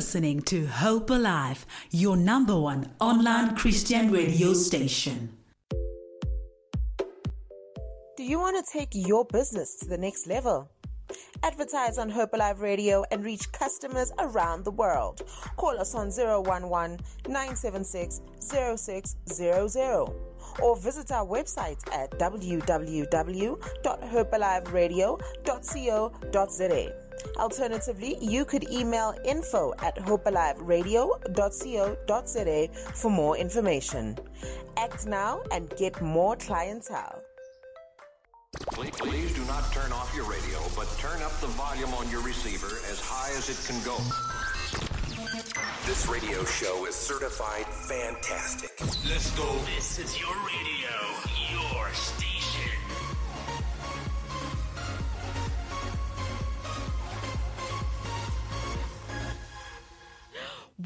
listening to Hope Alive, your number one online Christian radio station. Do you want to take your business to the next level? Advertise on Hope Alive Radio and reach customers around the world. Call us on 011 976 0600 or visit our website at www.hopealiveradio.co.za. Alternatively, you could email info at hopealiveradio.co.za for more information. Act now and get more clientele. Please, please do not turn off your radio, but turn up the volume on your receiver as high as it can go. This radio show is certified fantastic. Let's go. This is your radio, your station.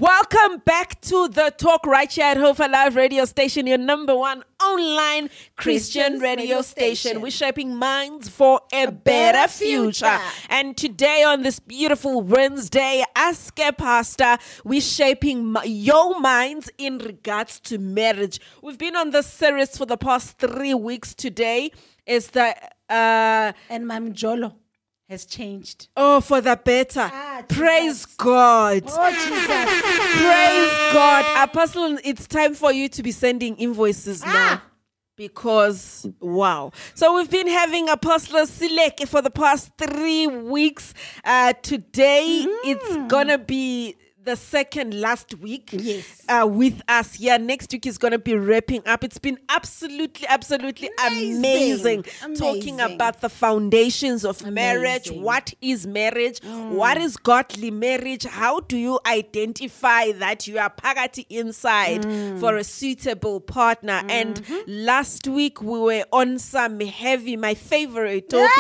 Welcome back to the Talk Right here at Hope Alive radio station, your number one online Christian, Christian radio, radio station. station. We're shaping minds for a, better, better future. future. And today on this beautiful Wednesday, Ask a Pastor, we're shaping your minds in regards to marriage. We've been on this series for the past three weeks. Today is the uh and Mam Jolo has changed. oh for the better. Ah, Praise. God. Oh Jesus! Praise God. Apostle, it's time for you to be sending invoices now. Ah. Because wow. So we've been having Apostle Seleke for the past three weeks. Uh today it's gonna be the second last week Yes. uh, with us here. Next week is going to be wrapping up. It's been absolutely, absolutely amazing, Amazing. talking about the foundations of marriage. What is marriage? Mm. What is godly marriage? How do you identify that you are pagati inside mm. for a suitable partner? And mm-hmm. last week we were on some heavy, my favorite topic,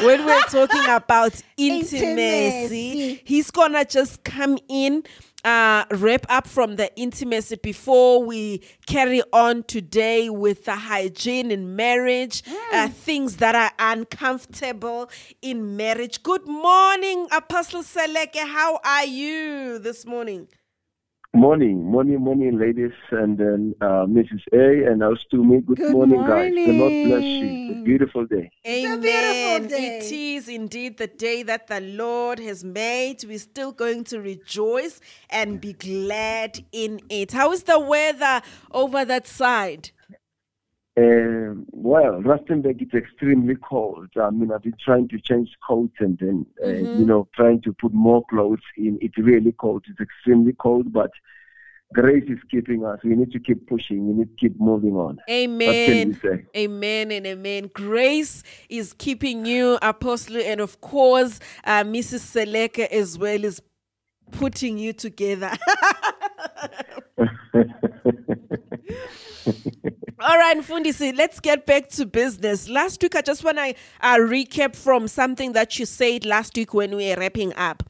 when we're talking about intimacy. Intimacy. He's gonna just come in uh, wrap up from the intimacy before we carry on today with the hygiene in marriage, uh, things that are uncomfortable in marriage. Good morning, Apostle Seleke. How are you this morning? Morning, morning, morning, ladies, and then uh, Mrs. A and us to me. Good, Good morning, guys. The Lord bless you. It's a beautiful day. Amen. beautiful day. It is indeed the day that the Lord has made. We're still going to rejoice and be glad in it. How is the weather over that side? Um, well, Rustenburg is extremely cold. I mean, I've been trying to change coats and then, uh, Mm-hmm. you know, trying to put more clothes in. It's really cold. It's extremely cold, but grace is keeping us. We need to keep pushing. We need to keep moving on. Amen. Amen and amen. Grace is keeping you, Apostle, and of course, uh, Mrs. Seleka as well is putting you together. All right, Fundisi, let's get back to business. Last week, I just want to uh, recap from something that you said last week when we were wrapping up.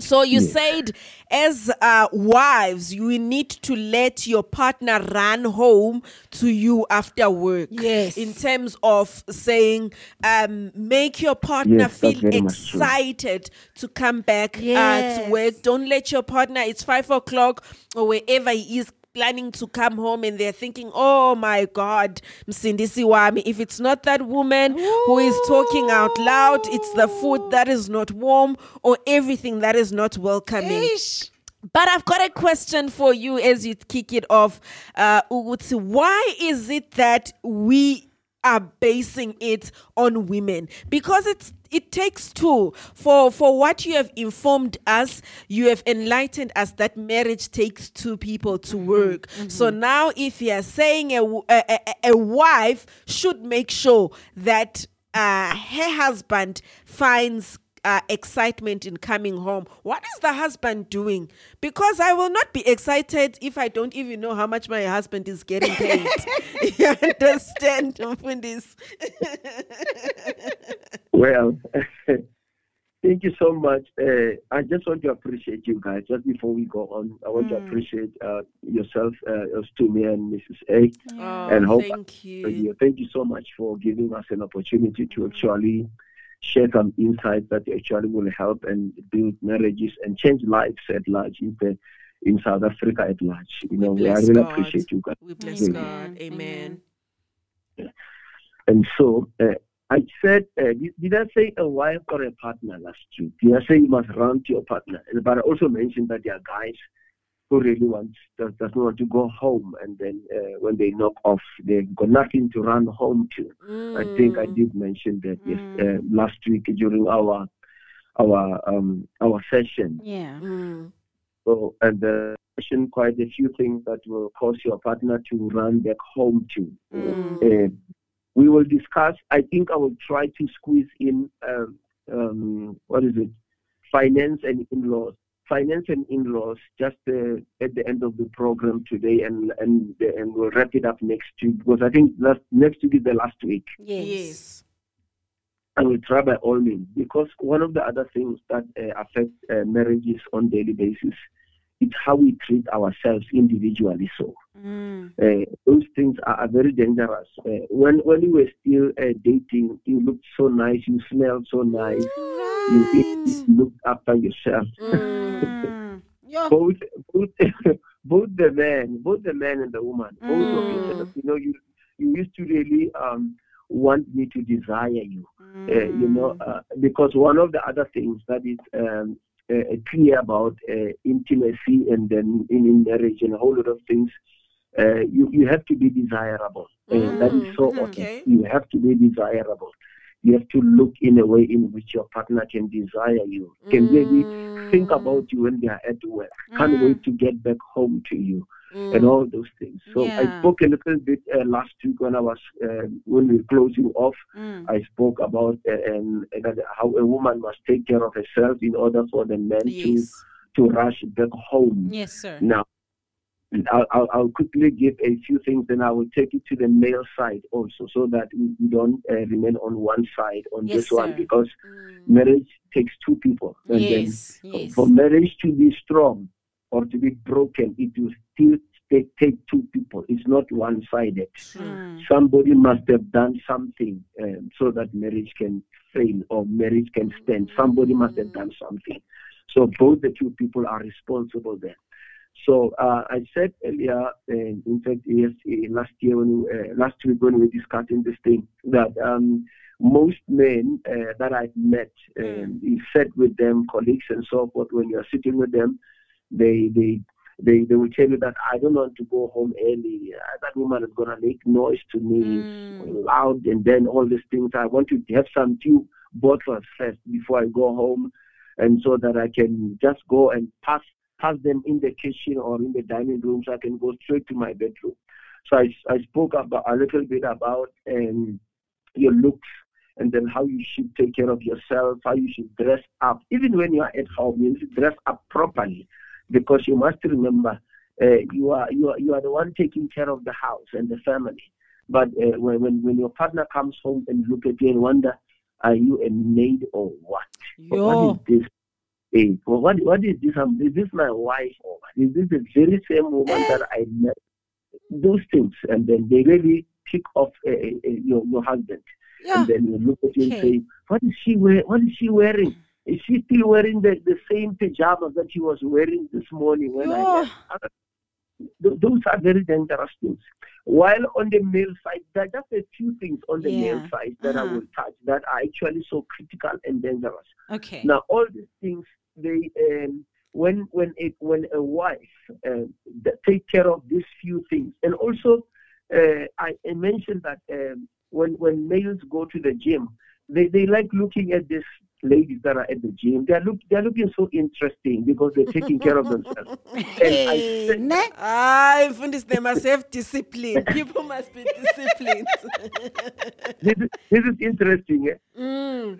So you said, as uh, wives, you need to let your partner run home to you after work. Yes. In terms of saying, um, make your partner Yes, feel very much true. excited to come back uh, to Yes. work. Don't let your partner. It's five o'clock or wherever he is planning to come home and they're thinking, oh my God, Msindisi Wami, if it's not that woman who is talking out loud, it's the food that is not warm or everything that is not welcoming. Ish. But I've got a question for you as you kick it off, uh, Uguti. Why is it that we are basing it on women? Because it's it takes two for for what you have informed us. You have enlightened us that marriage takes two people to work. So now, if you are saying a a wife should make sure that uh, her husband finds uh, excitement in coming home. What is the husband doing? Because I will not be excited if I don't even know how much my husband is getting paid. you understand, Mfundis? Well, thank you so much. Uh, I just want to appreciate you guys. Just before we go on, I want to Mm. appreciate uh, yourself, uh, Me and Mrs. A. Oh, And hope- thank you. Radio. Thank you so much for giving us an opportunity to actually share some insights that actually will help and build marriages and change lives at large in, the, in South Africa at large. You know, we, I really God. appreciate you guys. We bless Really. God. Amen. And so uh, I said, uh, did, did I say a wife or a partner last week? Did I say you must run to your partner? But I also mentioned that there are guys who really wants does, does not want to go home, and then uh, when they knock off, they've got nothing to run home to. I think I Mm. did mention that yes, uh, last week during our our um, our session. Yeah. Mm. So and mentioned quite a few things that will cause your partner to run back home to. Mm. Uh, we will discuss. I think I will try to squeeze in um, um, what is it? Finance and in-laws. Finance and in-laws just uh, at the end of the program today, and and and we'll wrap it up next week because I think last, next week is the last week. Yes. Yes. I will try by all means because one of the other things that uh, affect uh, marriages on daily basis is how we treat ourselves individually. So Mm. uh, those things are, are very dangerous. Uh, when when you were still uh, dating, you looked so nice, you smelled so nice, you, looked after yourself. Mm. Both both both the man, both the man and the woman, both of you, Mm. you know, you you used to really um, want me to desire you. uh, you know, Mm. uh, because one of the other things that is um, uh, clear about uh, intimacy and then in, in marriage and a whole lot of things, uh, you, you have to be desirable. And that is so Mm, honest. okay. You have to be desirable. You have to look in a way in which your partner can desire you, can really think Mm. about you when they are at work, can't Mm. wait to get back home to you Mm. and all those things. So I spoke a little bit uh, last week when I was uh, when we were closing off. Mm. I spoke about uh, um, that how a woman must take care of herself in order for the man Yes. to to rush back home. Yes, sir. Now, I'll, I'll, I'll quickly give a few things, and I will take it to the male side also, so that we don't uh, remain on one side on Yes, this one, because Mm. marriage takes two people, and Yes. then Yes. for marriage to be strong or to be broken, it will still take, take two people. It's not one-sided. Mm. Somebody must have done something um, so that marriage can fail or marriage can stand. Somebody must have done something. So both the two people are responsible there. So uh, I said earlier, uh, in fact, yes, uh, last year when we, uh, last week when we were discussing this thing, that um, most men uh, that I've met, um, sat with them, colleagues and so forth. When you're sitting with them, they they they they will tell you that I don't want to go home early. That woman is gonna make noise to me, Mm. loud, and then all these things. I want to have some few bottles first before I go home, and so that I can just go and pass pass them in the kitchen or in the dining room, so I can go straight to my bedroom. So I I spoke about a little bit about um, your looks and then how you should take care of yourself, how you should dress up. Even when you are at home, you should dress up properly because you must remember uh, you are you are you are the one taking care of the house and the family. But uh, when, when your partner comes home and look at you and wonder, are you a maid or what? Yo. What is this? Hey, well, what what is this? Um, is this my wife or? Is this the very same woman that I met? Those things, and then they really pick off uh, uh, your your husband Yeah. and then you look at him Okay. and say, "What is she wearing? What is she wearing? Is she still wearing the, the same pajamas that she was wearing this morning when I Yeah. left?" Those are very dangerous things. While on the male side, there are just a few things on the male side that I Uh-huh. will touch that are actually so critical and dangerous. Okay. Now, all these things, they um, when when it when a wife uh, take care of these few things, and also uh, I, I mentioned that um, when when males go to the gym, they, they like looking at these ladies that are at the gym. They're look they're looking so interesting because they're taking care of themselves. And I Hey, said- ne? Ah, Mfundisi, they must have discipline. People must be disciplined. this, is- this is interesting. eh? mm.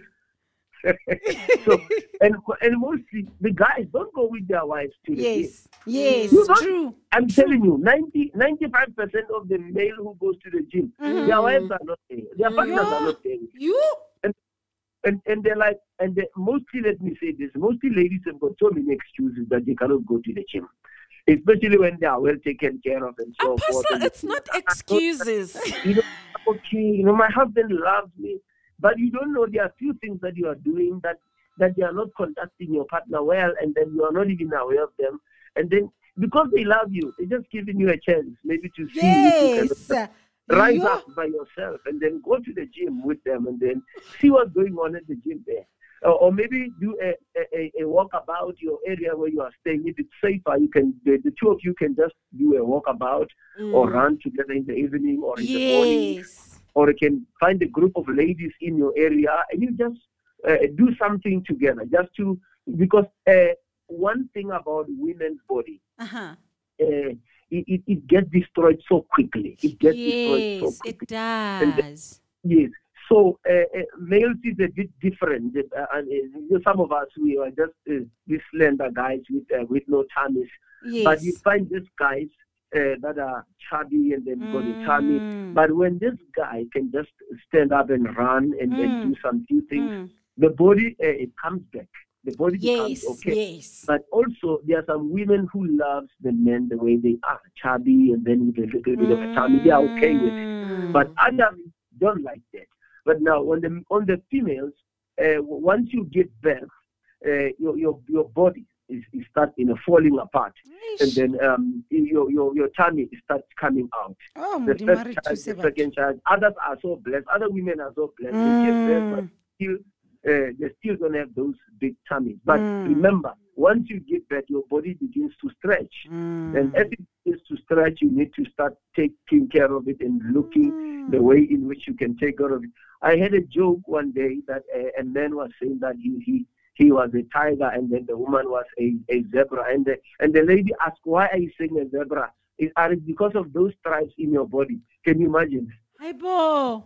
so and and mostly the guys don't go with their wives to the gym. Yes. Yes. You True. I'm telling you, 90, 95% of the male who goes to the gym, mm-hmm. their wives are not there. Their partners are not there. You? And, and and they're like, and they, mostly, let me say this, mostly ladies have got so many excuses that they cannot go to the gym. Especially when they are well taken care of and so forth. Apostle, and it's not excuses. you know, okay, you know, my husband loves me. But you don't know there are few things that you are doing that that you are not conducting your partner well, and then you are not even aware of them, and then because they love you, they're just giving you a chance, maybe to see if you can Yes. rise Yeah. up by yourself and then go to the gym with them and then see what's going on at the gym there. Or, or maybe do a, a, a- walk about your area where you are staying. If it's safer, you can the, the two of you can just do a walk about or mm. run together in the evening or in the morning. Yes. Or you can find a group of ladies in your area and you just uh, do something together just to because uh, one thing about women's body Uh-huh. uh, it, it, it gets destroyed so quickly. It gets destroyed so Yes, quickly. it And the- does. Yes. So uh, uh, males is a bit different. Uh, and uh, some of us we are just uh, these slender guys with uh, with no tummies. But you find these guys uh, that are chubby and then got a tummy. Mm. But when this guy can just stand up and run and, and Mm. do some few things, Mm. the body uh, it comes back. The body becomes Yes, okay. yes. But also, there are some women who loves the men the way they are, chubby and then with a little bit of a tummy. They are okay with it. Mm. But others don't like that. But now, on the on the females, uh, once you give birth, uh, your your your body is, is start you know falling apart, and then um, your your your tummy starts coming out. Oh, The first child, the second child. Others are so blessed. Other women are so blessed. They give birth, but Mm. still uh, they still don't have those big tummies. But Mm. remember, once you give birth, your body begins to stretch. Mm. And as it begins to stretch, you need to start taking care of it and looking Mm. the way in which you can take care of it. I had a joke one day that a, a man was saying that he, he he was a tiger and then the woman was a, a zebra and the and the lady asked why are you saying a zebra? Is are it because of those stripes in your body? Can you imagine? Aibo.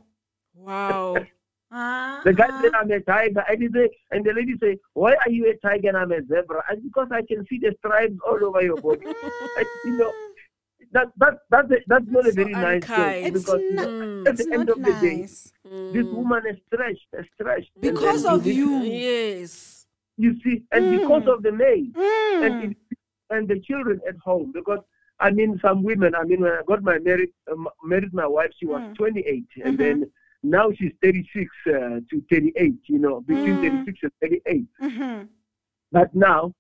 Wow. Ah, The guy said I'm a tiger and he say and the lady said, Why are you a tiger and I'm a zebra? And because I can see the stripes all over your body. I, you know that that that's that's not a That's so very nice unkind. joke It's because you not- know, Mm. at the end not of the day, nice. this woman is stretched, is stretched. Because of you. Yes. You see, and because Mm. of the maid and Mm. it, and the children at home. Because I mean, some women. I mean, when I got my married um, married my wife, she was Mm. 28, and Mhm. then now she's 36 uh, to 38. You know, between Mm. 36 and 38. Mhm. But now,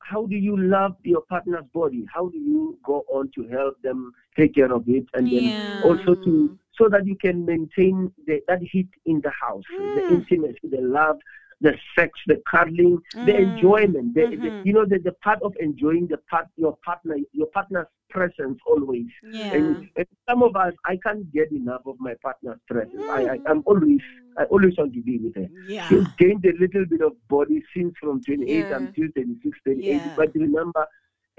how do you love your partner's body? How do you go on to help them take care of it, and then also to so that you can maintain the, that heat in the house, the Mm. intimacy, the love, the sex, the cuddling, the Mm. enjoyment. The, the, Mhm. you know, the, the part of enjoying the part your partner, your partner's presence always. Yeah. And, and some of us, I can't get enough of my partner's presence. I, I, Mm. I'm always, I always want to be with her. Yeah. She's gained a little bit of body since from 28 Yeah. until 36, 38. Yeah. But remember,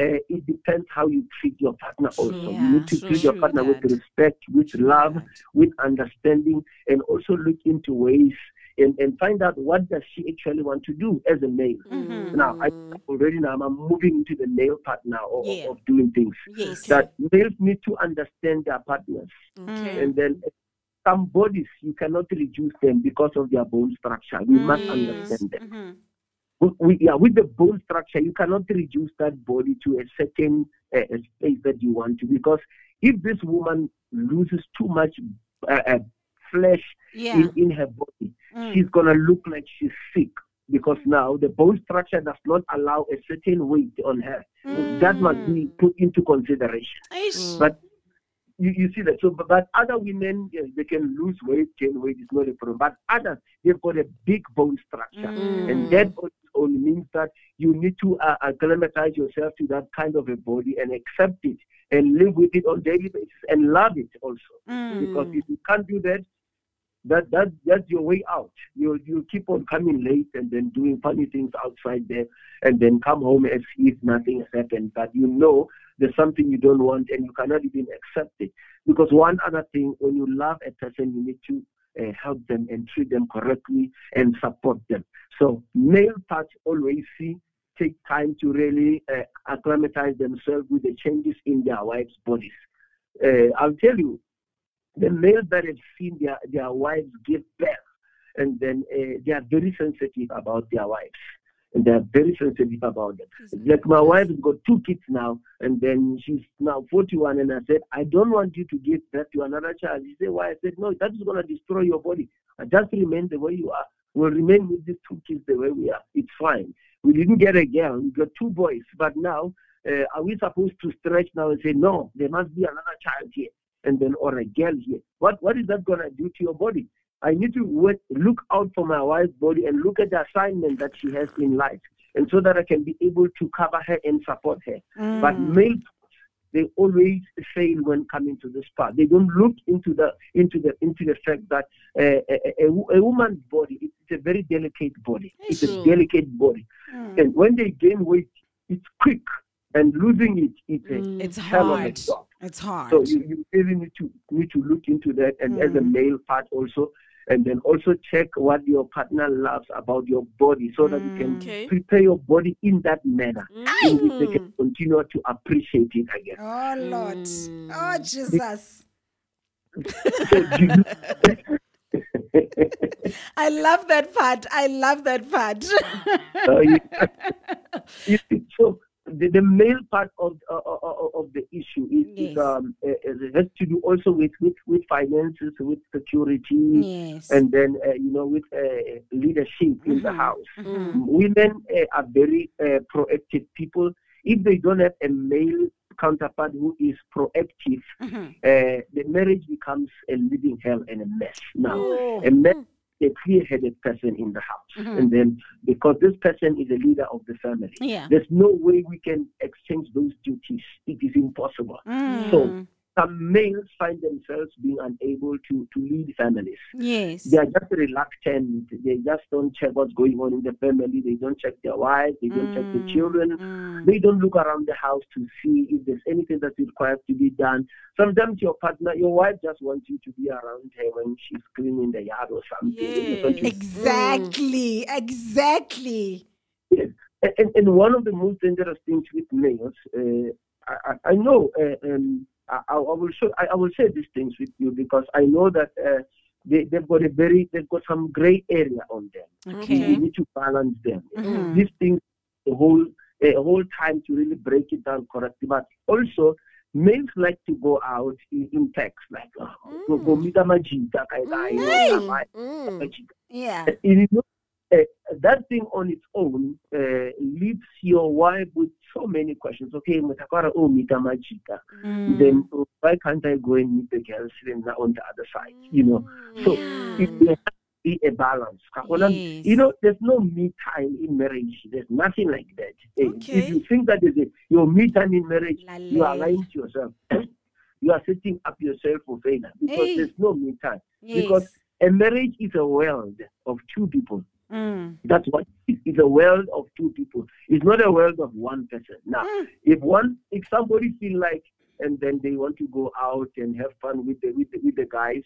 uh, it depends how you treat your partner also. Yeah, you need to so treat your partner with respect, with love, with understanding, and also look into ways and, and find out what does she actually want to do as a male. Mhm. Now, I already now I'm moving into the male part now of, Yeah. of doing things. Yes. That males need to understand their partners. Okay. And then some bodies, you cannot reduce them because of their bone structure. We must Mm. understand that. Mhm. With- with, yeah, with the bone structure, you cannot reduce that body to a certain uh, a space that you want to. Because if this woman loses too much uh, uh, flesh Yeah. in, in her body, Mm. she's going to look like she's sick. Because now the bone structure does not allow a certain weight on her. That must be put into consideration. Aish. But you, you see that. So, but, but other women, yes, they can lose weight, gain weight, it's not a problem. But others, they've got a big bone structure. Mm. And that only means that you need to uh, acclimatize yourself to that kind of a body and accept it and live with it on daily basis and love it also. Mm. Because if you can't do that, that, that that's your way out. You you keep on coming late and then doing funny things outside there, and then come home as if nothing has happened. But you know there's something you don't want, and you cannot even accept it. Because one other thing, when you love a person, you need to uh, help them and treat them correctly and support them. So male parts always see take time to really uh, acclimatize themselves with the changes in their wives' bodies. Uh, I'll tell you, the males that have seen their, their wives give birth, and then uh, they are very sensitive about their wives. and they're very sensitive about it. Like my wife has got two kids now, and then she's now 41, and I said, I don't want you to give birth to another child. She said, Why? I said, No, that is going to destroy your body. I just remain the way you are. We'll remain with these two kids the way we are. It's fine. We didn't get a girl. We got two boys, but now uh, are we supposed to stretch now and say no? There must be another child here, and then or a girl here. What what is that gonna do to your body? I need to work, look out for my wife's body and look at the assignment that she has in life, and so that I can be able to cover her and support her. But mm. male they always fail when coming to this part. They don't look into the into the into the fact that uh, a, a, a woman's body it's a very delicate body. It's a delicate body, mm. and when they gain weight, it's quick, and losing it, it's a mm. It's hell of a hard. It's hard. So you, you really need to need to look into that, and as a mm-hmm. male part also, and then also check what your partner loves about your body, so that you can mm. Okay. prepare your body in that manner, in which they can mm. continue to appreciate it again. Oh Lord. Oh mm. Jesus. So do you- I love that part. I love that part. Uh, see, so the, the male part of uh, uh, uh, of the issue is, is um, uh, it has to do also with, with, with finances, with security, yes. and then uh, you know with uh, leadership in the house. Mhm. Women uh, are very uh, proactive people. If they don't have a male counterpart who is proactive, Mhm. uh, the marriage becomes a living hell and a mess. Now, Oh. a mess a clear-headed person in the house, Mhm. and then because this person is a leader of the family, Yeah. there's no way we can exchange those duties. It is impossible. Mm. So some males find themselves being unable to, to lead families. yes. They are just reluctant. They just don't check what's going on in the family. They don't check their wives. They don't check the children. Mm. They don't look around the house to see if there's anything that requires to be done. Sometimes your partner, your wife just wants you to be around her when she's cleaning the yard or something. Yes. When she's- Exactly. Exactly. Yes. And, and- and one of the most dangerous things with males, uh, I, I- I know, uh, um, I, I will show, I, I will share these things with you because I know that uh, they, they've got a very, they've got some gray area on them. Okay. We need to balance them. Mhm. These things, the whole, a whole time to really break it down correctly. But also, males like to go out in, in packs, like oh, go, go meet a majita, kai kai, you know, Mm. Yeah. You uh, that thing on its own uh, leaves your wife with so many questions. Okay, mutakwara oh mita majita. Mm. Then uh, why can't I go and meet the girls then on the other side? You know, so it there has to be a balance. Yes. You know, there's no me time in marriage. There's nothing like that. Eh, Okay. If you think that is a, your me time in marriage, you are lying to yourself. you are setting up yourself for failure because Hey. there's no me time. Yes. Because a marriage is a world of two people. Mm. That's what it is. A world of two people. It's not a world of one person. Now, if one, if somebody feel like, and then they want to go out and have fun with the with the, with the guys,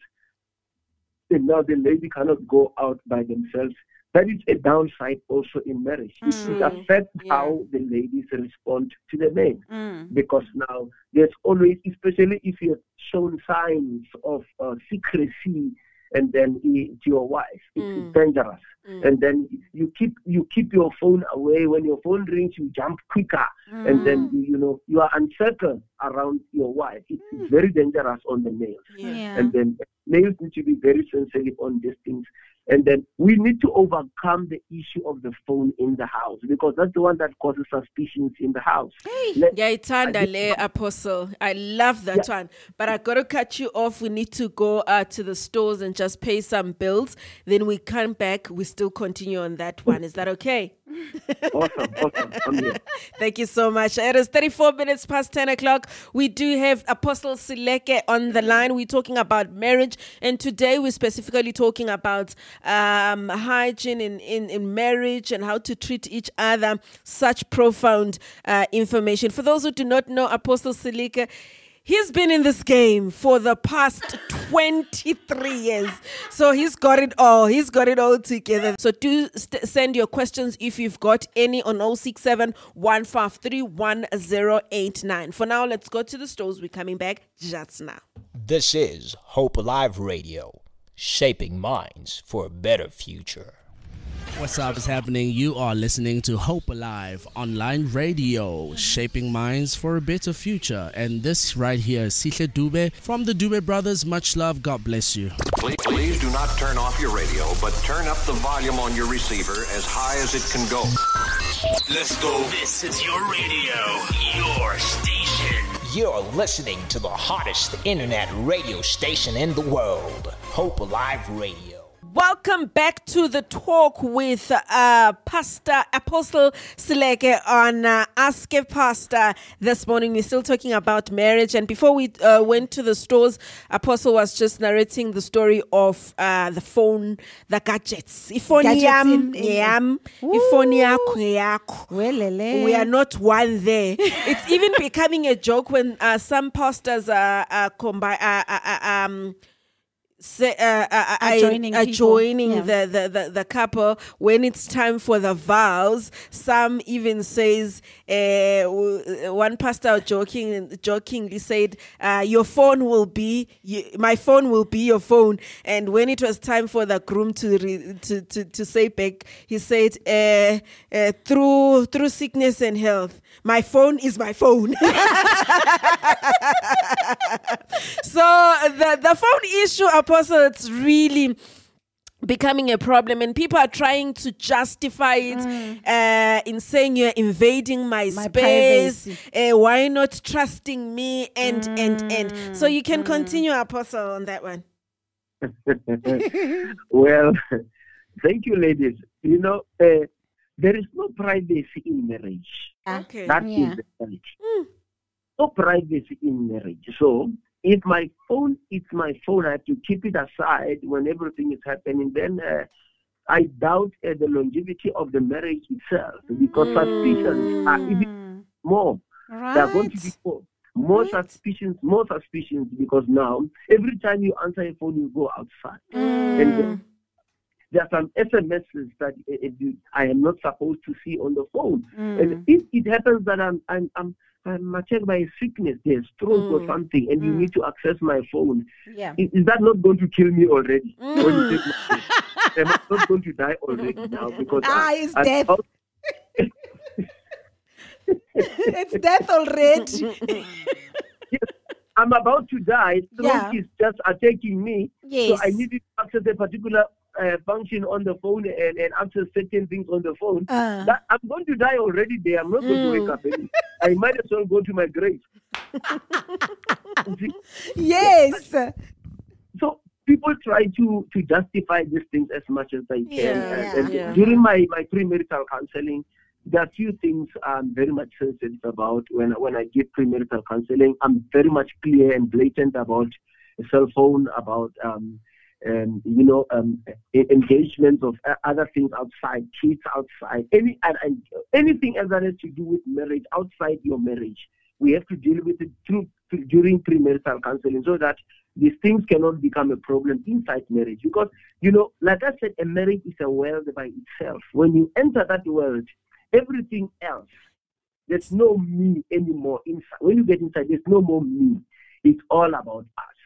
then now the lady cannot go out by themselves. That is a downside also in marriage. It- It Mm. affects Yeah. how the ladies respond to the men Mm. because now there's always, especially if you're shown signs of uh, secrecy, and then to your wife, it's Mm. dangerous. Mm. And then you keep you keep your phone away. When your phone rings, you jump quicker, and then you, you know you are uncertain around your wife. It's very dangerous on the males, Yeah. Yeah. and then males need to be very sensitive on these things. And then we need to overcome the issue of the phone in the house because that's the one that causes suspicions in the house. Let- Ngiyayithanda le apostle. I love that one. But I gotta cut you off. We need to go uh, to the stores and just pay some bills. Then we come back. We still continue on that one. Is that okay? Awesome, awesome. Thank you so much. It is 34 minutes past 10 o'clock. We do have Apostle Seleke on the line. We're talking about marriage. And today we're specifically talking about um, hygiene in, in, in marriage and how to treat each other. Such profound uh, information. For those who do not know Apostle Seleke, He's been in this game for the past 23 years. So he's got it all. He's got it all together. So do st- send your questions if you've got any on 067 153 1089. For now, let's go to the stores. We're coming back just now. This is Hope Alive Radio, shaping minds for a better future. What's up is happening? You are listening to Hope Alive online radio, shaping minds for a better future. And this right here is Sihle Dube from the Dube Brothers. Much love. God bless you. Please, please do not turn off your radio, but turn up the volume on your receiver as high as it can go. Let's go. This is your radio, your station. You're listening to the hottest internet radio station in the world, Hope Alive Radio. Welcome back to the talk with uh, Pastor Apostle Seleke on uh, Ask a Pastor. This morning, we're still talking about marriage. And before we uh, went to the stores, Apostle was just narrating the story of uh, the phone, the gadgets. Gadgets in- in- yam, ifoni yakho, yakho. Welele. We are not one there. it's even becoming a joke when uh, some pastors are, are, combi- uh, uh, uh, um, say, uh, uh, uh, joining are people. joining Yeah. the, the, the, the couple when it's time for the vows. Some even says uh, one pastor joking jokingly said, uh, "Your phone will be you, my phone will be your phone." And when it was time for the groom to re, to, to to say back, he said, uh, uh, "Through through sickness and health, my phone is my phone." so the the phone issue, apostle, it's really becoming a problem and people are trying to justify it uh, in saying you're invading my, My space uh, why not trusting me and and and so you can continue apostle on that one well, thank you, ladies. You know, uh, there is no privacy in marriage. okay That is Yeah. the reality. No privacy in marriage. So, if my phone is my phone, I have to keep it aside when everything is happening. Then uh, I doubt uh, the longevity of the marriage itself because suspicions are even more. Right. There are going to be more, more suspicions, more suspicions because now every time you answer a phone, you go outside. And then there are some SMSs that uh, uh, I am not supposed to see on the phone. And if it happens that I'm I'm I'm I'm attacked by a sickness, there's stroke or mm. something, and you mm. need to access my phone, Yeah. is, is that not going to kill me already? Mm. When you take my phone? Am I not going to die already now? Because Ah, I, it's I'm death. out- it's death already. yes, I'm about to die. Stroke Yeah. is just attacking me. Yes. So I need to access a particular uh, function on the phone and, and access certain things on the phone. Uh. That, I'm going to die already there. I'm not going to wake up. Any. I might as well go to my grave. Yes. so people try to to justify these things as much as they can. Yeah, and, and yeah. during my my premarital counseling, there are few things I'm very much sensitive about when when I give premarital counseling. I'm very much clear and blatant about a cell phone, about um, um, you know, um, engagements of other things outside, kids outside, any and, anything else that has to do with marriage outside your marriage. We have to deal with it through during premarital counseling so that these things cannot become a problem inside marriage. Because you know, like I said, a marriage is a world by itself. When you enter that world, everything else, there's no me anymore inside. When you get inside, there's no more me. It's all about us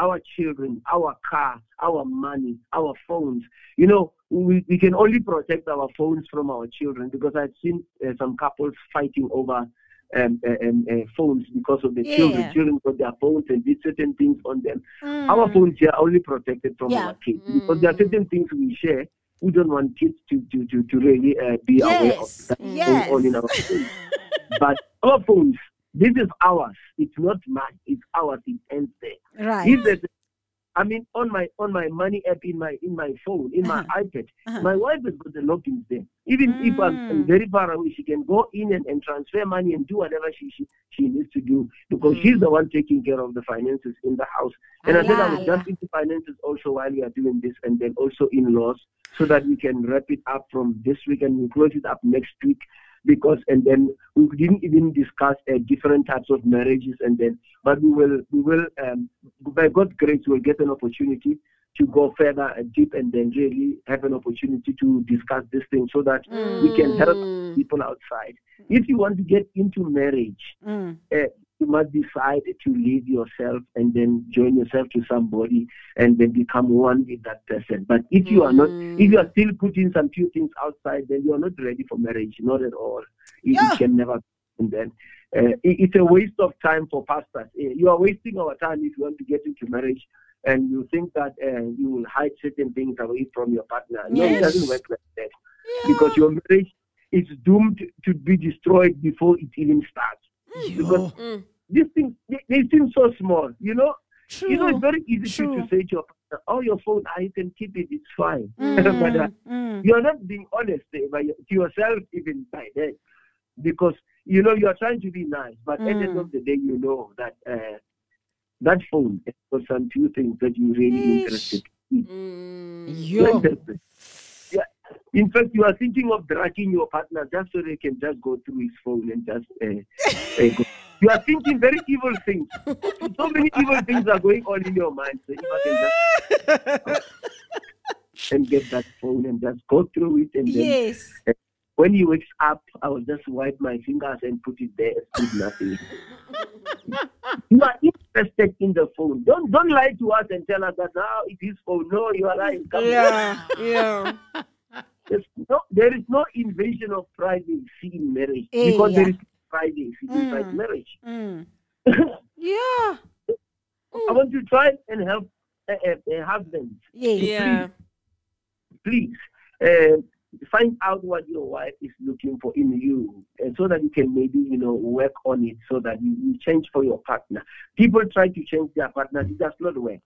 our children, our car, our money, our phones. You know, we, we can only protect our phones from our children because I've seen uh, some couples fighting over um, uh, um, uh, phones because of the children. Yeah. Children got their phones and did certain things on them. Mm. Our phones are only protected from Yeah. our kids because there are certain things we share. We don't want kids to, to, to, to really uh, be aware of that Yes. going on in our phones. but our phones, this is ours. It's not mine. It's ours. It ends there. Right. I mean, on my on my money app in my in my phone in my iPad, Uh-huh. my wife has got the logins there. Even if I'm, I'm Mm. very far away, she can go in and, and transfer money and do whatever she, she she needs to do because Mm. she's the one taking care of the finances in the house. And I said I was Allah, just into finances also while we are doing this, and then also in laws, so that we can wrap it up from this week and we close it up next week because and then we didn't even discuss uh, different types of marriages and then but we will we will um, by God's grace we'll get an opportunity to go further and deep and then really have an opportunity to discuss this thing so that we can help Mm. people outside. If you want to get into marriage, Mm. uh, you must decide to leave yourself and then join yourself to somebody and then become one with that person. But if you are not, if you are still putting some few things outside, then you are not ready for marriage, not at all. It, it can never. And then uh, it- it's a waste of time for pastors. Uh, You are wasting our time if you want to get into marriage and you think that uh, you will hide certain things away from your partner. No, it doesn't work like that. Because your marriage is doomed to be destroyed before it even starts. Because these things, they, they seem so small, you know? True. You know, it's very easy to, to say to your partner, oh, your phone, ah, you can keep it, it's fine. but uh, Mm. you're not being honest eh, by, to yourself even by that. Because, you know, you're trying to be nice, but at the end Mm. of the day, you know that uh, that phone is for some few things that you're really interested in. Yo. Yeah. In fact, you are thinking of dragging your partner just so they can just go through his phone and just. Uh, uh, go. You are thinking very evil things. So many evil things are going on in your mind. So if I can just and get that phone and just go through it and then Yes. uh, when he wakes up, I will just wipe my fingers and put it there good nothing. you are interested in the phone. Don't don't lie to us and tell us that now it is phone. No, you are lying. Come on. Yeah, yeah. There's no, there is no invasion of privacy in marriage Eh, because yeah. there is privacy inside Mm. marriage. Mm. Yeah. I want to try and help a, uh, uh, husbands. Yes. Yeah. Please uh, find out what your wife is looking for in you, and so that you can maybe you know work on it, so that you, you change for your partner. People try to change their partner; it does not work.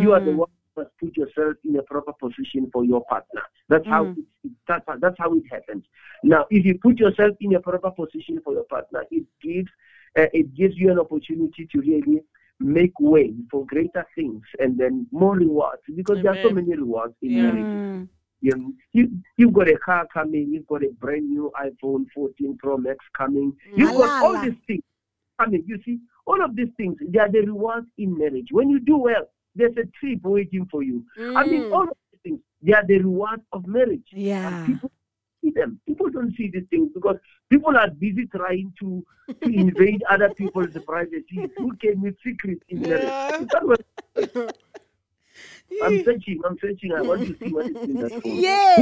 You are the Mm. one who must put yourself in a proper position for your partner. That's how Mm. it, it, that's, how- that's how it happens. Now, if you put yourself in a proper position for your partner, it gives uh, it gives you an opportunity to really make way for greater things and then more rewards because there are so many rewards in Yeah. marriage. Mm. You, you, you've got a car coming, you've got a brand new iPhone 14 Pro Max coming, you've got all Alala. these things coming. You see, all of these things, they are the rewards in marriage. When you do well, there's a trip waiting for you. I mean, Mm. all of these things, they are the rewards of marriage. Yeah. people see them. People don't see these things because people are busy trying to, to invade other people's privacy. Who came with secrets in marriage? Yeah. Is that what- I'm searching. I'm searching. I want to see what is in that phone.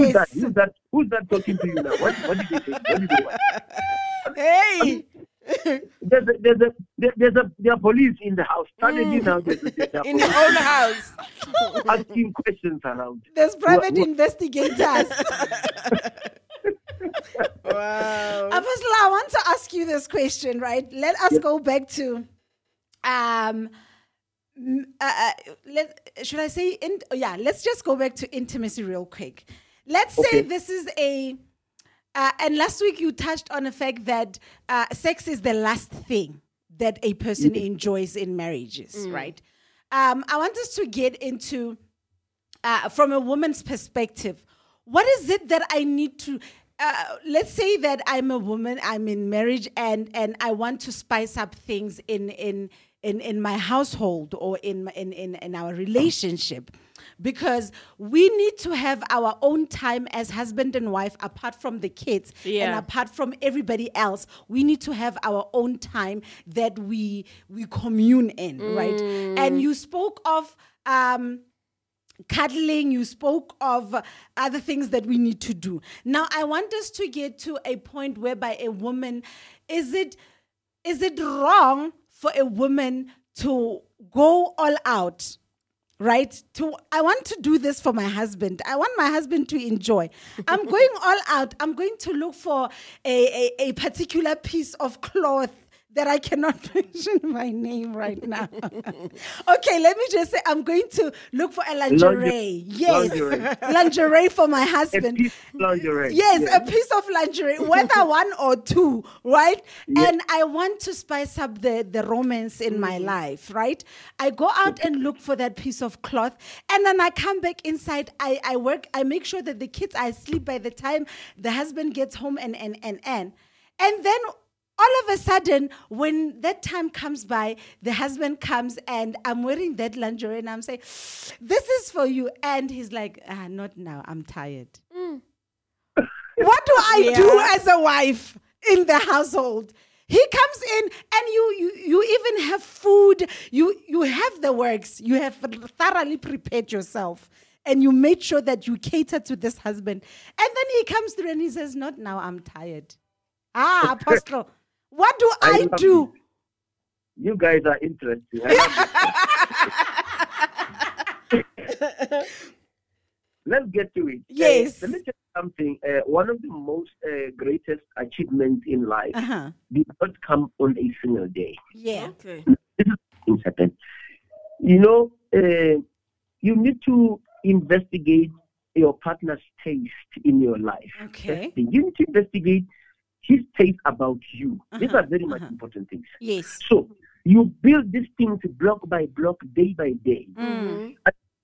Who's that? Who's that? Who's that talking to you now? What, what did they say? What did they want? Hey. There's a, there's a, there- there's a, there are police in the house. Suddenly Mm. now there's a, there In the police own house. asking questions around. There's private What- what- investigators. Wow. Apostle, I want to ask you this question, right? Let us Yes. go back to um uh, uh, let should I say in, yeah, let's just go back to intimacy real quick. Let's say Okay. this is a uh, and last week you touched on the fact that uh, sex is the last thing that a person enjoys in marriages, right? Um, I want us to get into uh, from a woman's perspective, what is it that I need to? Uh, let's say that I'm a woman, I'm in marriage, and and I want to spice up things in in in, in my household or in, in in in our relationship, because we need to have our own time as husband and wife apart from the kids and apart from everybody else. We need to have our own time that we we commune in, right? And you spoke of. Um, cuddling, you spoke of other things that we need to do. Now, I want us to get to a point whereby a woman is it is it wrong for a woman to go all out? Right? To I want to do this for my husband. I want my husband to enjoy. I'm going all out. I'm going to look for a, a, a particular piece of cloth that I cannot mention my name right now. okay, let me just say I'm going to look for a lingerie. Lingerie. Yes, Lingerie. lingerie for my A husband. lingerie. Yes, Yeah. a piece of lingerie, whether one or two, right? Yeah. And I want to spice up the, the romance in my mm-hmm. life, right? I go out and look for that piece of cloth, and then I come back inside. I, I work, I make sure that the kids are asleep by the time the husband gets home, and and and and. And then all of a sudden, when that time comes by, the husband comes and I'm wearing that lingerie and I'm saying, This is for you. And he's like, ah, Not now, I'm tired. What do I do as a wife in the household? He comes in and you you you even have food. You you have the works. You have thoroughly prepared yourself. And you made sure that you cater to this husband. And then he comes through and he says, Not now, I'm tired. Ah, Apostle, what do I, love do? You guys are interesting. I love it. Let's get to it. Uh, Yes. let me tell you something. Uh, one of the most uh, greatest achievements in life Uh-huh. did not come on a single day. Yeah. Okay. Things happen. You know, uh, you need to investigate your partner's taste in your life. Okay. You need to investigate his taste about you. These Uh-huh, are very much uh-huh. important things. Yes. So you build these things block by block, day by day. Mm.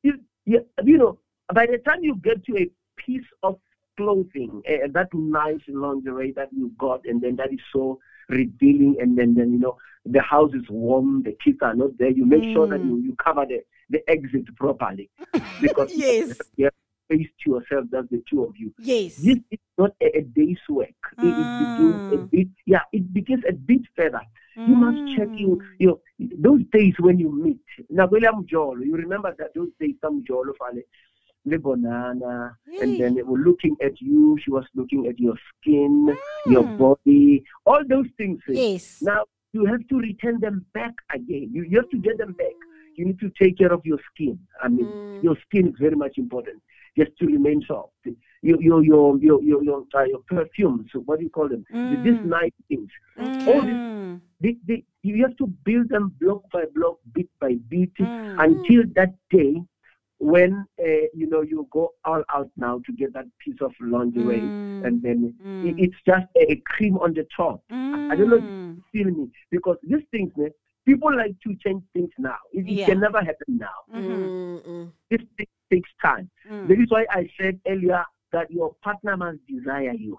You, you, you know, by the time you get to a piece of clothing, uh, that nice lingerie that you got, and then that is so revealing, and then, then you know, the house is warm, the kids are not there, you make sure that you, you cover the, the exit properly. Because Yes. have space to yourself, that's the two of you. Yes. This is not a, a day's work. It, it begins a Mm. bit, yeah, it begins a bit further. You must check you, you know, those days when you meet. Nakwele mjolo, you remember that those days some jolo fale, le bonana, and then they were looking at you, she was looking at your skin, your body, all those things. eh. Yes. Now you have to return them back again. You, you have to get them back. You need to take care of your skin. I mean, your skin is very much important just to remain soft. Your your your your your your, uh, your perfumes. What do you call them? Mm. These nice things. All this, Mm. they, they, you have to build them block by block, bit by bit, mm. until that day when uh, you know you go all out now to get that piece of lingerie, mm. and then it- it's just a, a cream on the top. I don't know if you feel me because these things, people like to change things now. It, it Yeah. can never happen now. Mm-hmm. Mm-hmm. This thing takes time. That is why I said earlier that your partner must desire you.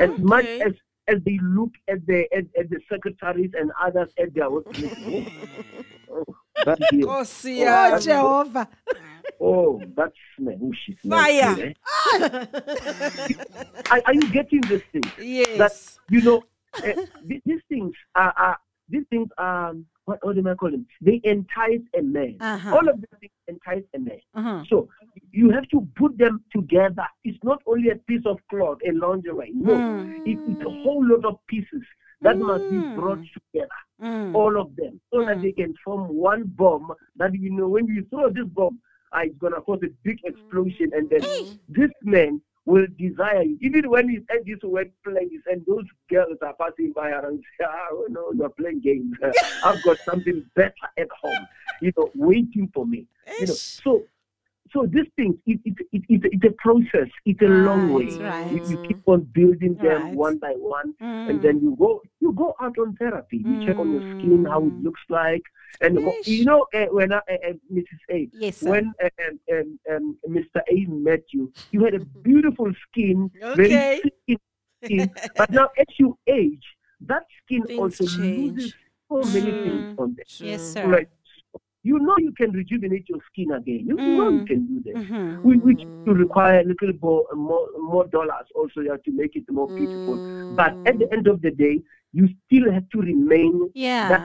As much as as they look at the at, at the secretaries and others at their workplace. oh, that is- Nkosi oh, Oh, Jehovah. oh, that's man, oh, she's Fire. good, eh? are, are you getting this thing? Yes. That you know, uh, th- these things are, are these things are what, what am I calling? They entice a man. Uh-huh. All of these things entice a man. Uh-huh. So you have to put them together. It's not only a piece of cloth, a lingerie. No, Mm. it, it's a whole lot of pieces that must be Mm. brought together. Mm. All of them, so that Mm. they can form one bomb. That you know, when you throw this bomb, uh, it's gonna cause a big explosion, and then this man will desire you. Even when he's at this workplace and those girls are passing by and say, ah, oh, no, you're playing games. I've got something better at home, you know, waiting for me. You know, so so this thing, it, it, it, it, it's a process. It's a long way. Right, You, you keep on building them Right. one by one, and Mm. then you go you go out on therapy. You check on your skin, how it looks like, and wh- you know uh, when uh, uh, Mrs. A, Yes, sir. when uh, um, um, um, Mr. A met you, you had a beautiful skin, Okay. very skin, but now as you age, that skin Things also change. loses so many Mm. things on there. Yes, sir. Right. You know you can rejuvenate your skin again. You know you Mm. can do that. Mhm. We, which you require a little more, more, more dollars also you have to make it more beautiful. But at the end of the day, you still have to remain Yeah. that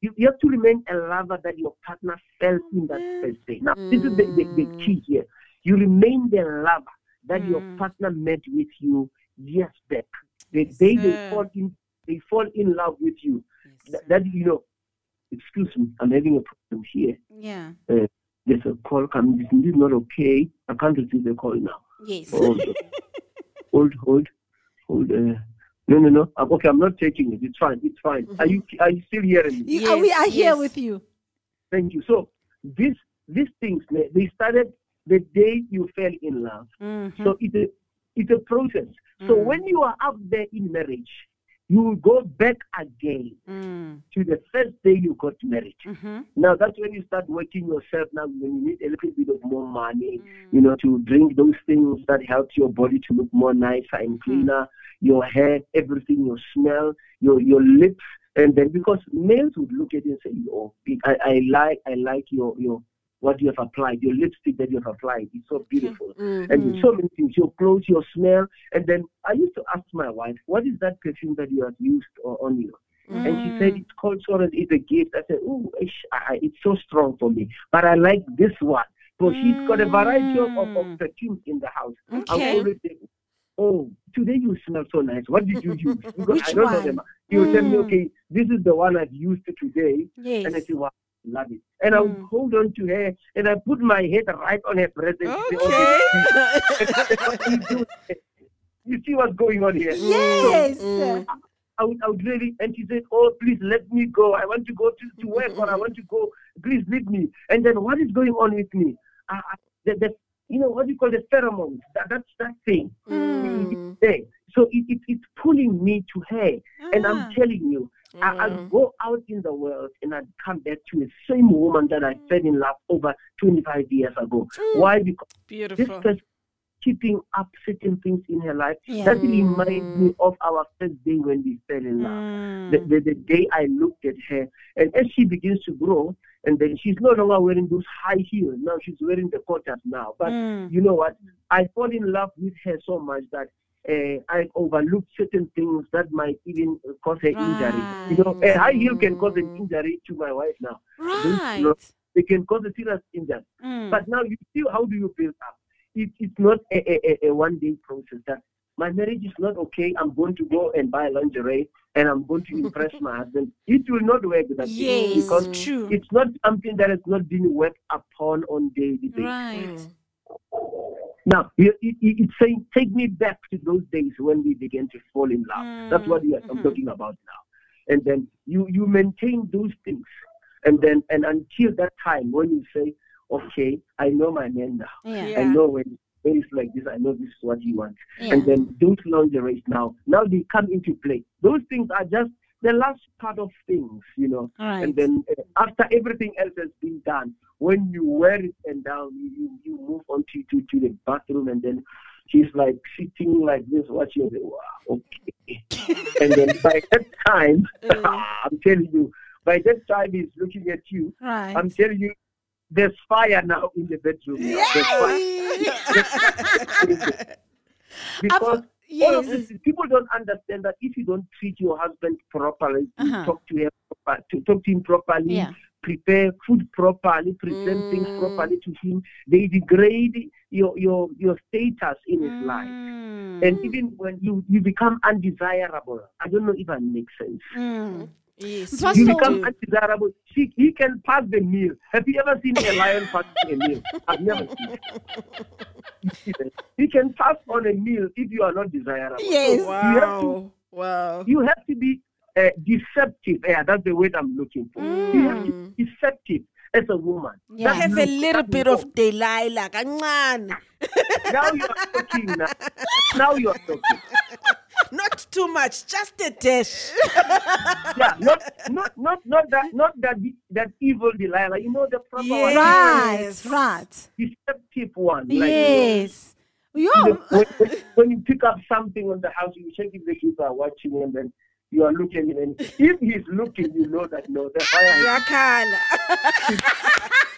you, you have to remain a lover that your partner felt in that first day. Now, this is the, the, the key here. You remain the lover that your Mm. partner met with you years back. The day they fall in, they fall in love with you. That, that you know. Excuse me, I'm having a problem here. Yeah. Uh, there's a call coming. This this is not okay. I can't receive the call now. Yes. Hold, hold, hold, hold. Uh, no, no, no. I'm, okay, I'm not taking it. It's fine. It's fine. Are you are you still hearing me? You- uh, we Yes, are here with you. Thank you. So this these things they they started the day you fell in love. Mhm. So it's a it's a process. So Mm. when you are out there in marriage, you will go back again Mm. to the first day you got married. Mhm. Now that's when you start working yourself. Now when you need a little bit of more money, Mm. you know, to drink those things that help your body to look more nicer and cleaner, your hair, everything, your smell, your your lips, and then because males would look at you and say, "Oh, I, I like I like your your what you have applied, your lipstick that you have applied is so beautiful. Mm-hmm. And so many things, your clothes, your smell. And then I used to ask my wife, what is that perfume that you have used on you? And she said, it's called Soren, it's a gift. I said, oh, it's so strong for me. But I like this one. So she's got a variety of, of, of perfumes in the house. Okay. always say, oh, today you smell so nice. What did you use? Because Which I don't know one? them. He will tell me, Mm. okay, this is the one I've used today. Yes. And I say, wow, love it. And I would hold on to her and I put my head right on her breast and she say, this is- what do you see what's going on here? Yes. So, I would, I would really, and she said, "Oh, please let me go. I want to go to, to work, or I want to go. Please leave me." And then, what is going on with me? I, I, the, the, you know, what do you call the pheromones? That, that's that thing. Mm. It's. So it, it, it's pulling me to her, and Ah. I'm telling you, I, I'd go out in the world and I'd come back to the same woman that I fell in love over 25 years ago. Why? Because this Beautiful. person keeping up certain things in her life. Yeah. That reminds me of our first day when we fell in love. Mm. The, the, the day I looked at her, and as she begins to grow, and then she's no longer wearing those high heels. Now she's wearing the quarters now. But Mm. you know what? I fall in love with her so much that uh, I overlooked certain things that might even cause her injury. You know, a high heel can cause an injury to my wife now. Right. They can cause a serious injury. Mm. But now you see how do you build up? It, it's not a, a, a, a one day process. That my marriage is not okay. I'm going to go and buy lingerie and I'm going to impress my husband. It will not work that way Yes, because true. it's not something that has not been worked upon on daily basis. Right. Now, it, it, it- it's saying, take me back to those days when we began to fall in love. That's what we are, I'm mm-hmm. talking about now. And then you, you maintain those things. And then, and until that time when you say, okay, I know my man now. Yeah. I know when, when it's like this, I know this is what he wants. Yeah. And then those lingeries now, now they come into play. Those things are just the last part of things, you know. Right. And then uh, after everything else has been done, when you wear it and down, you, you, move on to, to, to the bathroom and then she's like sitting like this, watching wow, okay. and then by that time, I'm telling you, by that time he's looking at you. Right. I'm telling you, there's fire now in the bedroom. There's fire. because all of yes. this, people don't understand that if you don't treat your husband properly, Uh-huh. talk to him, to talk to him properly, Yeah. prepare food properly, present things properly to him, they degrade your your your status in his life. Mm. And even when you, you become undesirable, I don't know if that makes sense. Mm. Yes. First You of all- become undesirable. He, he can pass the meal. Have you ever seen a lion pass a meal? I've never seen. it. He can pass on a meal if you are not desirable. Yes. So You have to, Wow. Wow. you have to be uh, deceptive. Yeah, that's the word I'm looking for. You have to be deceptive as a woman. Yeah. That Have a look, little that bit look. of Delilah. Kancane. Now you are talking. Now, now you are talking. Not too much, just a dash. Yeah, not not not not that not that that evil Delilah. You know the proper one. Right. Yes. Right. deceptive one. Like, you know, the- when, when, when you pick up something on the house, you check if the kids are watching, and then you are looking, and if he's looking, you know that no, the fire. is- Ziyakhala.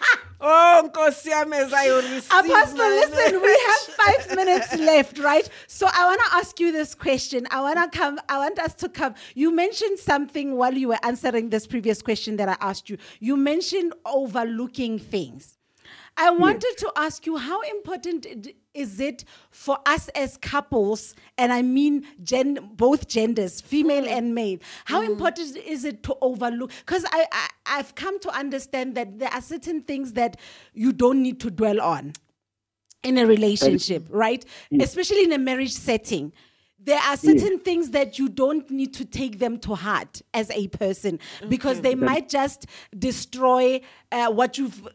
oh, Nkosi as I receive Apostle, listen, we have five minutes left, right? So I want to ask you this question. I want to come, I want us to come. You mentioned something while you were answering this previous question that I asked you. You mentioned overlooking things. I wanted to ask you how important is it for us as couples, and I mean gen- both genders, female mm. and male, how mm. important is it to overlook? Because I, I, I've come to understand that there are certain things that you don't need to dwell on in a relationship, right? Especially in a marriage setting. There are certain things that you don't need to take them to heart as a person because they might just destroy uh, what you've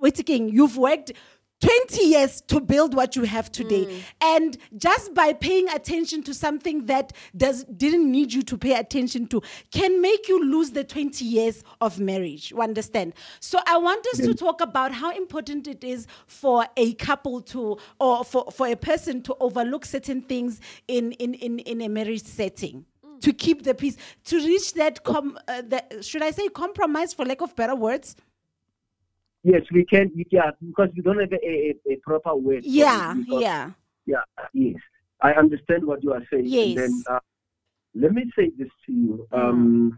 wait again, you've worked 20 years to build what you have today. And just by paying attention to something that does didn't need you to pay attention to can make you lose the 20 years of marriage. You understand? So i want us to talk about how important it is for a couple to or for, for a person to overlook certain things in in in, in a marriage setting to keep the peace to reach that com uh, the, should i say compromise for lack of better words Yes, we can. Yeah, because we don't have a, a, a proper word. it Yeah, because- yeah. Yeah, yes. I understand what you are saying. Yes. And then, uh, let me say this to you. Um,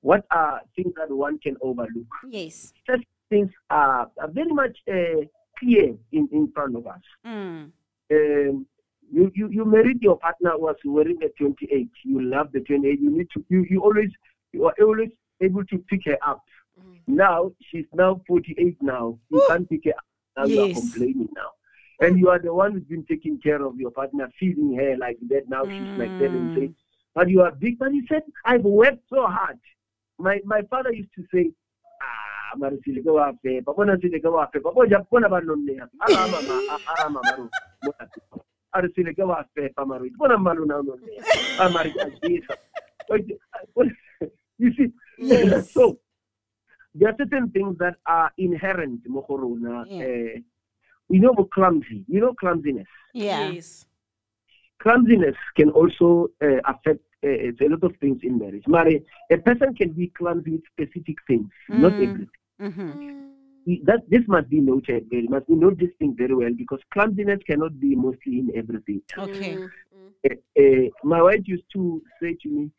what are things that one can overlook? Yes. Such things are, are very much uh, clear in, in front of us. Mm. Um, you, you, you married your partner who was wearing a 28. You love the 28. You need to, you, you always, you are always able to pick her up. Mm-hmm. Now, she's now 48 now. You can't pick her up. Now you are complaining now. And you are the one who's been taking care of your partner, feeding her like that. Now she's like that and mm. say, but you are big. But he said, I've worked so hard. My my father used to say, ah, mara sileke wa fepa, bona sileke wa fepa, bona bona ba nonne ya. Ara ah, ah, ah, mama, ara mama ro. Bona fepa. Ara sileke wa fepa maro. Bona malo na nonne ya. Ah, mara ka jisa. You see, Yes. so there are certain things that are inherent mo go rona. Yeah. Eh, we know we're clumsy. You know clumsiness. Yeah. Yes. Clumsiness can also uh, affect uh, a lot of things in marriage. Mary, a person can be clumsy with specific things, not Mm. everything. Mm-hmm. That this must be noted very must be noted this thing very well because clumsiness cannot be mostly in everything. Okay. Uh, uh, my wife used to say to me,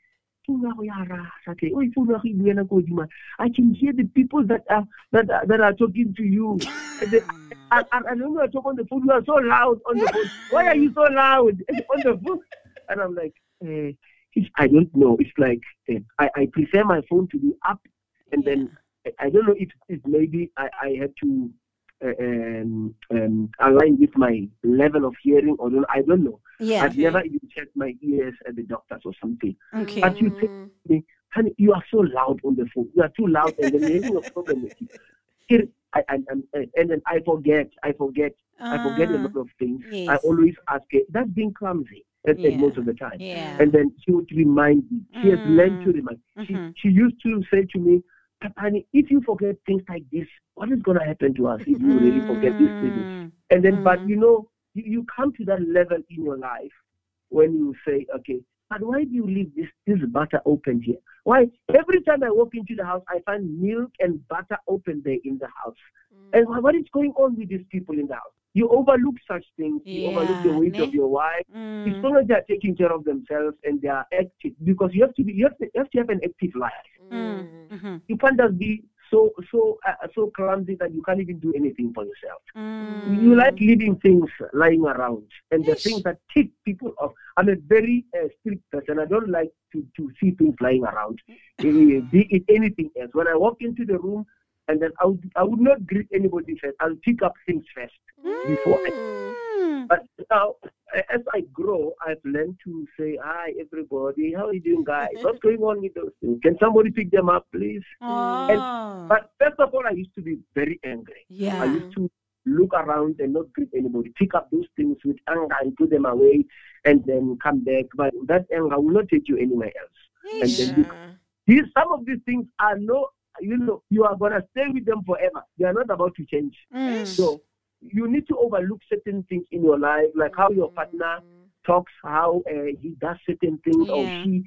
"Funa go ya rasa ke, oi, funa go ibuela ko hodimo." I can hear the people that are that are, that are talking to you. And they- I, I, I don't know. I talk on the phone. You are so loud on the phone. Why are you so loud on the phone? And I'm like, eh, it's, I don't know. It's like eh, I, I prefer my phone to be up, and then I, I don't know if, if maybe I, I had to um, um, align with my level of hearing or don't, I don't know. Yeah. I've never even checked my ears at the doctors or something. Okay. But you say, to me, honey, you are so loud on the phone. You are too loud, and then you're having a problem with you. Here, I, I, I, and then I forget, I forget, I forget a Ah, lot of things. I always ask her, that's being clumsy at, at Yeah. most of the time. Yeah. And then she would remind me. She has learned to Mm. remind. Mhm. She, she used to say to me, Papani, if you forget things like this, what is going to happen to us if you really forget these things? Mm. And then, but Mm. you know, you, you come to that level in your life when you say, okay, but why do you leave this, this butter open here? Why? Every time I walk into the house, I find milk and butter open there in the house. And what is going on with these people in the house? You overlook such things. You overlook the Yeah, weight ne? of your wife. As Mm. long as they are taking care of themselves and they are active, because you have to be, you have to, you have, to have an active life. Mm. Mhm. You can't just be so so uh, so clumsy that you can't even do anything for yourself. Mm. You like leaving things lying around and the things that tick people off. I'm a very uh, strict person. I don't like to, to see things lying around. Eh, be it anything else. When I walk into the room, and then I would, I would not greet anybody first. I'll pick up things first before I. Mm. But now, as I grow, I've learned to say, "Hi, everybody. How are you doing, guys? What's going on with those things? Can somebody pick them up, please?" Oh. But first of all, I used to be very angry. Yeah. I used to look around and not greet anybody, pick up those things with anger and put them away, and then come back. But that anger will not take you anywhere else. And then you, these, some of these things are no, you know, you are gonna stay with them forever. They are not about to change. Mm. So you need to overlook certain things in your life, like how your partner talks, how uh, he does certain things, or she.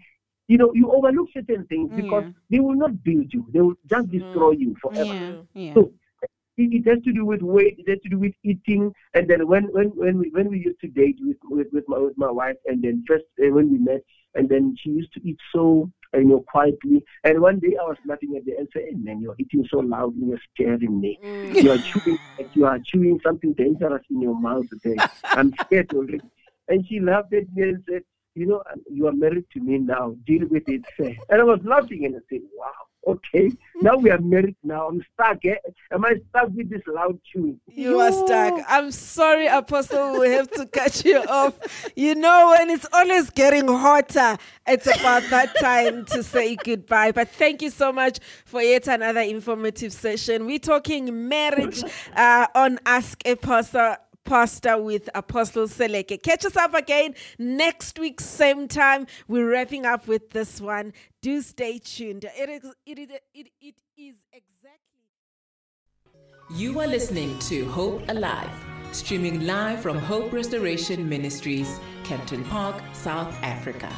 You know, you overlook certain things because Yeah. they will not build you; they will just destroy you forever. Yeah. Yeah. So it, it has to do with weight. It has to do with eating. And then when when when we when we used to date with with, with my with my wife, and then first uh, when we met, and then she used to eat so you know quietly. And one day I was laughing at her and saying, hey, "Man, you're eating so loud and you're scaring me. Mm. You are chewing like you are chewing something dangerous in your mouth today. I'm scared already." And she laughed at me and said, "You know, you are married to me now. Deal with it." sir." And I was laughing and I said, "Wow." Okay, now we are married. Now I'm stuck. Eh? Am I stuck with this loud chewing? You are stuck. I'm sorry, Apostle. We have to cut you off. You know, when it's always getting hotter, it's about that time to say goodbye. But thank you so much for yet another informative session. We're talking marriage uh, on Ask Apostle. Pastor. Pastor with Apostle Seleke. Catch us up again next week, same time. We're wrapping up with this one do stay tuned. It is, it is, it, it is exactly. You are listening to Hope Alive, streaming live from Hope Restoration Ministries, Kempton Park, South Africa.